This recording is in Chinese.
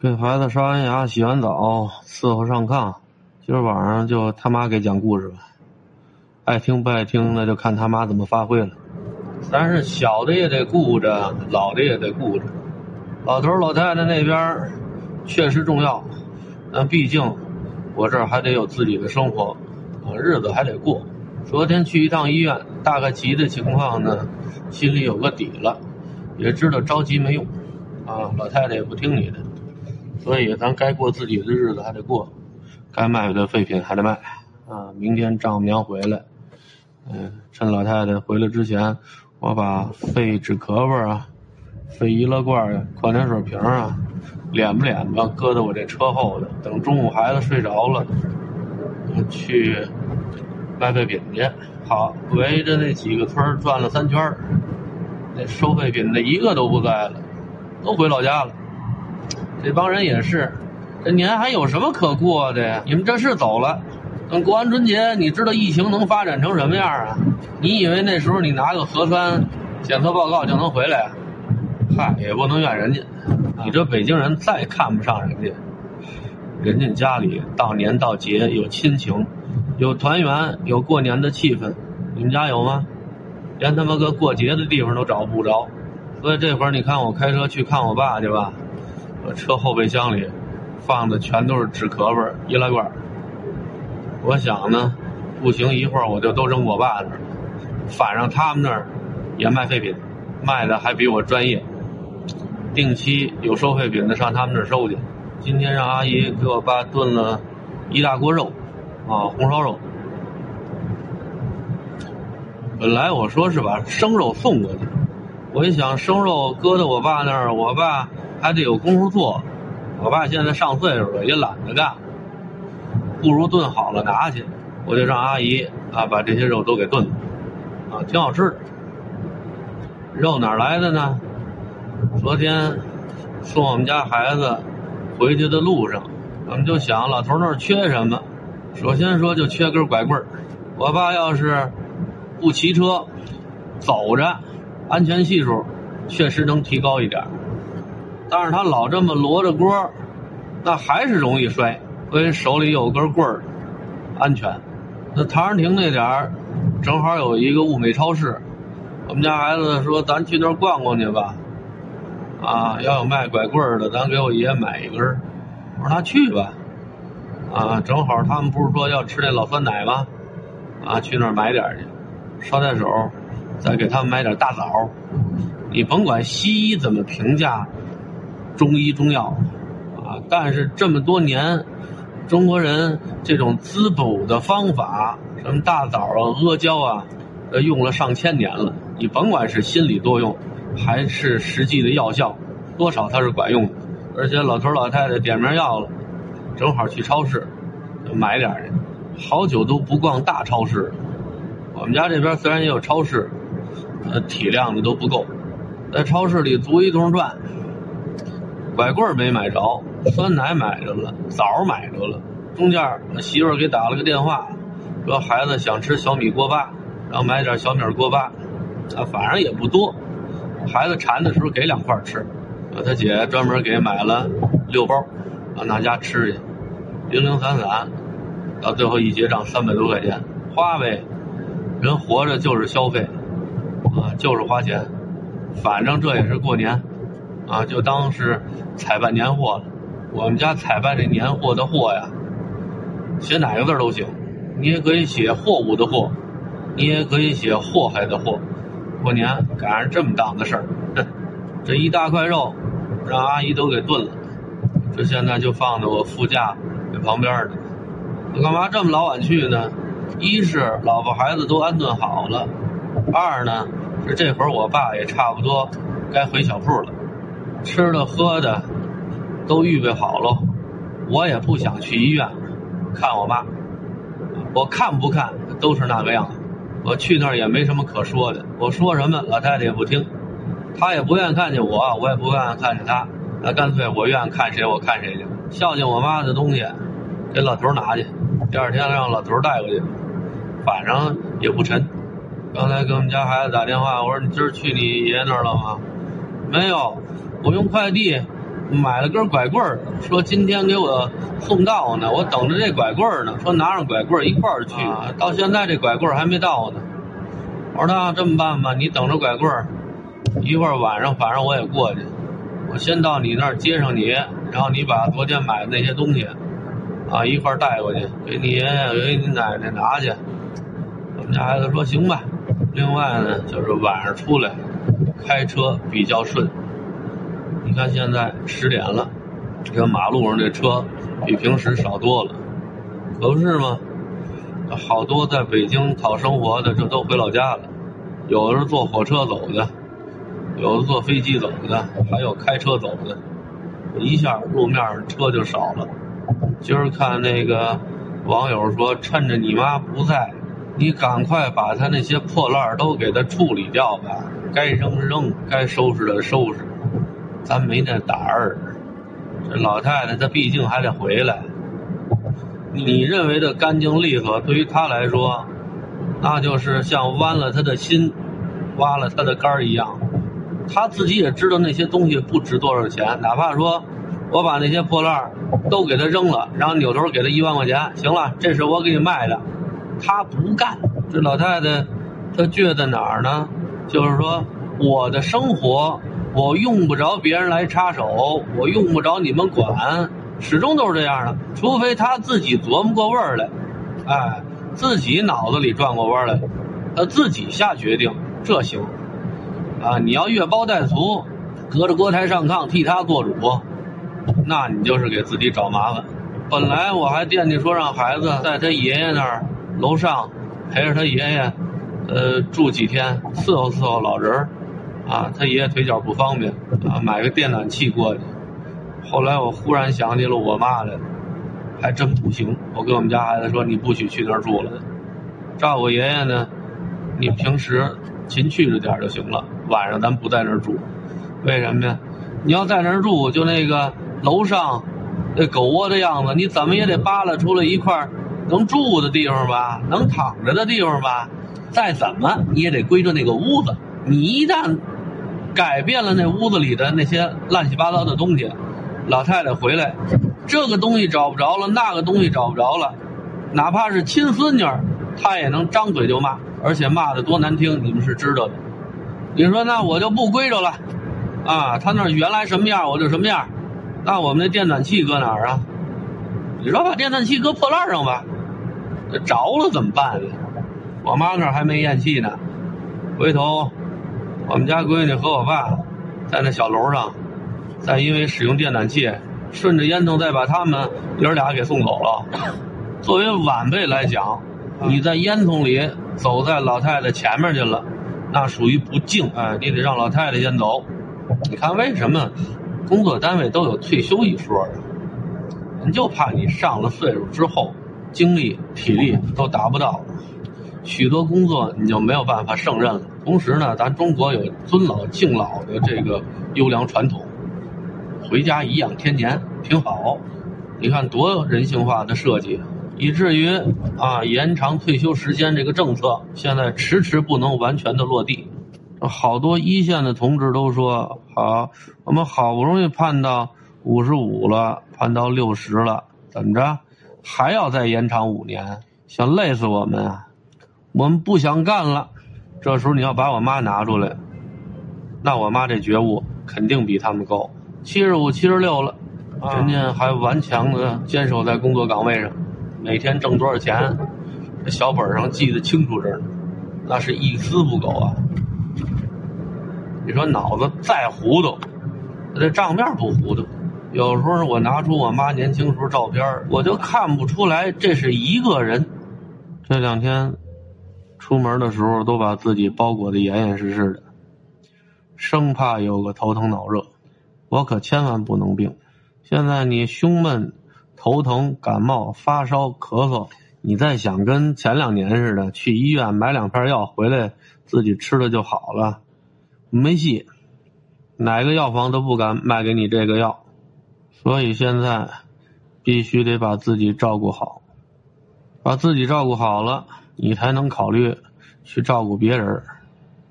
给孩子刷完牙、洗完澡，伺候上炕。今儿晚上就他妈给讲故事吧，爱听不爱听那就看他妈怎么发挥了。但是小的也得顾着，老的也得顾着。老头老太太那边确实重要，但毕竟我这儿还得有自己的生活，啊，日子还得过。昨天去一趟医院，大概急的情况呢，心里有个底了，也知道着急没用，啊，老太太也不听你的，所以咱该过自己的日子还得过，该卖的废品还得卖，啊，明天丈母娘回来，嗯，趁老太太回来之前，我把废纸壳儿啊、废易乐罐儿、矿泉水瓶啊，敛吧敛吧，搁在我这车后头，等中午孩子睡着了，去。卖废品去，好，围着那几个村转了三圈那收废品的一个都不在了，都回老家了。这帮人也是，这年还有什么可过的呀？你们这是走了，等过完春节，你知道疫情能发展成什么样啊？你以为那时候你拿个核酸检测报告就能回来？嗨，也不能怨人家，你这北京人再看不上人家，人家家里到年到节有亲情。有团圆，有过年的气氛，你们家有吗？连他妈个过节的地方都找不着，所以这会儿你看我开车去看我爸去吧，我车后备箱里放的全都是纸壳子、易拉罐。我想呢，不行，一会儿我就都扔我爸那儿，反正他们那儿也卖废品，卖的还比我专业，定期有收废品的上他们那儿收去。今天让阿姨给我爸炖了一大锅肉。啊，红烧肉。本来我说是把生肉送过去，我一想生肉搁在我爸那儿，我爸还得有功夫做。我爸现在上岁数了，也懒得干，不如炖好了拿去。我就让阿姨啊把这些肉都给炖了，啊，挺好吃。肉哪来的呢？昨天送我们家孩子回去的路上，我们就想老头那儿缺什么。首先说就缺根拐棍儿，我爸要是不骑车，走着，安全系数确实能提高一点但是他老这么摞着锅，那还是容易摔。所以手里有根棍儿，安全。那唐人亭那点儿，正好有一个物美超市，我们家孩子说咱去那儿逛逛去吧。啊，要有卖拐棍儿的，咱给我爷买一根儿。我说那去吧。啊，正好他们不是说要吃那老酸奶吗？啊，去那儿买点去，捎带手再给他们买点大枣。你甭管西医怎么评价中医中药啊，但是这么多年，中国人这种滋补的方法，什么大枣啊、阿胶啊，呃，用了上千年了。你甭管是心理作用，还是实际的药效，多少它是管用的。而且老头老太太点名要了。正好去超市买点去，好久都不逛大超市。我们家这边虽然也有超市，呃，体量的都不够，在超市里足一通转。拐棍没买着，酸奶买着了，枣买着了。中间我媳妇给打了个电话，说孩子想吃小米锅巴，然后买点小米锅巴，啊，反正也不多。孩子馋的时候给两块吃，啊，他姐专门给买了六包，让大家吃去。零零散散，到最后一结账三百多块钱，花呗。人活着就是消费，啊，就是花钱，反正这也是过年，啊，就当是采办年货了。我们家采办这年货的货呀，写哪个字都行，你也可以写货物的货，你也可以写祸害的祸。过年赶上这么档子事儿，这一大块肉，让阿姨都给炖了，这现在就放在我副驾。这旁边的，我干嘛这么老晚去呢？一是老婆孩子都安顿好了，二呢是这会儿我爸也差不多该回小铺了，吃的喝的都预备好了，我也不想去医院看我妈，我看不看都是那个样子，我去那儿也没什么可说的，我说什么老太太也不听，她也不愿意看见我，我也不愿意看见她，那干脆我愿意看谁我看谁去。孝敬我妈的东西，给老头拿去。第二天让老头带过去，反正也不沉。刚才给我们家孩子打电话，我说你今儿去你爷爷那儿了吗？没有，我用快递买了根拐棍儿，说今天给我送到呢，我等着这拐棍儿呢。说拿上拐棍儿一块儿去，到现在这拐棍儿还没到呢。我说那这么办吧，你等着拐棍儿，一会儿晚上反正我也过去，我先到你那儿接上你，然后你把昨天买的那些东西啊一块儿带过去，给你爷爷给你奶奶拿去。我们家孩子说行吧。另外呢，就是晚上出来开车比较顺。你看现在十点了，这马路上这车比平时少多了，可不是吗？好多在北京讨生活的，这都回老家了。有的是坐火车走的，有的坐飞机走的，还有开车走的。一下路面车就少了。今儿看那个网友说，趁着你妈不在，你赶快把他那些破烂都给他处理掉吧，该扔扔，该收拾的收拾。咱没那胆儿，这老太太她毕竟还得回来。你认为的干净利索，对于她来说，那就是像剜了她的心，挖了她的肝儿一样。她自己也知道那些东西不值多少钱，哪怕说我把那些破烂都给她扔了，然后扭头给她一万块钱，行了，这是我给你卖的，她不干。这老太太她倔在哪儿呢？就是说我的生活。我用不着别人来插手，我用不着你们管，始终都是这样的。除非他自己琢磨过味儿来，哎，自己脑子里转过弯来，他自己下决定，这行。啊，你要越包带俗，隔着锅台上炕替他做主，那你就是给自己找麻烦。本来我还惦记说让孩子在他爷爷那儿楼上陪着他爷爷，呃，住几天，伺候伺候老人儿。啊，他爷爷腿脚不方便，啊，买个电暖气过去。后来我忽然想起了我妈来了，还真不行。我跟我们家孩子说：“你不许去那儿住了，照顾爷爷呢，你平时勤去着点就行了。晚上咱不在那儿住，为什么呀？你要在那儿住，就那个楼上那狗窝的样子，你怎么也得扒拉出来一块能住的地方吧，能躺着的地方吧。再怎么你也得归着那个屋子。你一旦……改变了那屋子里的那些乱七八糟的东西，老太太回来，这个东西找不着了，那个东西找不着了，哪怕是亲孙女，她也能张嘴就骂，而且骂的多难听，你们是知道的。你说那我就不归着了，啊，他那原来什么样我就什么样，那我们那电暖气搁哪儿啊？你说把电暖气搁破烂上吧，这着了怎么办？我妈那儿还没咽气呢，回头。我们家闺女和我爸在那小楼上，再因为使用电暖气，顺着烟囱再把他们爷俩给送走了。作为晚辈来讲，你在烟囱里走在老太太前面去了，那属于不敬。哎，你得让老太太先走。你看为什么工作单位都有退休一说啊？人就怕你上了岁数之后，精力体力都达不到。许多工作你就没有办法胜任了。同时呢，咱中国有尊老敬老的这个优良传统，回家颐养天年挺好。你看多人性化的设计，以至于啊延长退休时间这个政策现在迟迟不能完全的落地。好多一线的同志都说：“好，我们好不容易盼到五十五了，盼到六十了，怎么着还要再延长五年？想累死我们啊！”我们不想干了，这时候你要把我妈拿出来，那我妈这觉悟肯定比他们高。七十五、七十六了，人家还顽强的坚守在工作岗位上，每天挣多少钱，这小本上记得清楚着呢，那是一丝不苟啊。你说脑子再糊涂，这账面不糊涂。有时候我拿出我妈年轻时候照片，我就看不出来这是一个人。这两天。出门的时候都把自己包裹的严严实实的，生怕有个头疼脑热。我可千万不能病。现在你胸闷、头疼、感冒、发烧、咳嗽，你再想跟前两年似的去医院买两片药回来自己吃了就好了，没戏。哪个药房都不敢卖给你这个药。所以现在必须得把自己照顾好，把自己照顾好了。你才能考虑去照顾别人。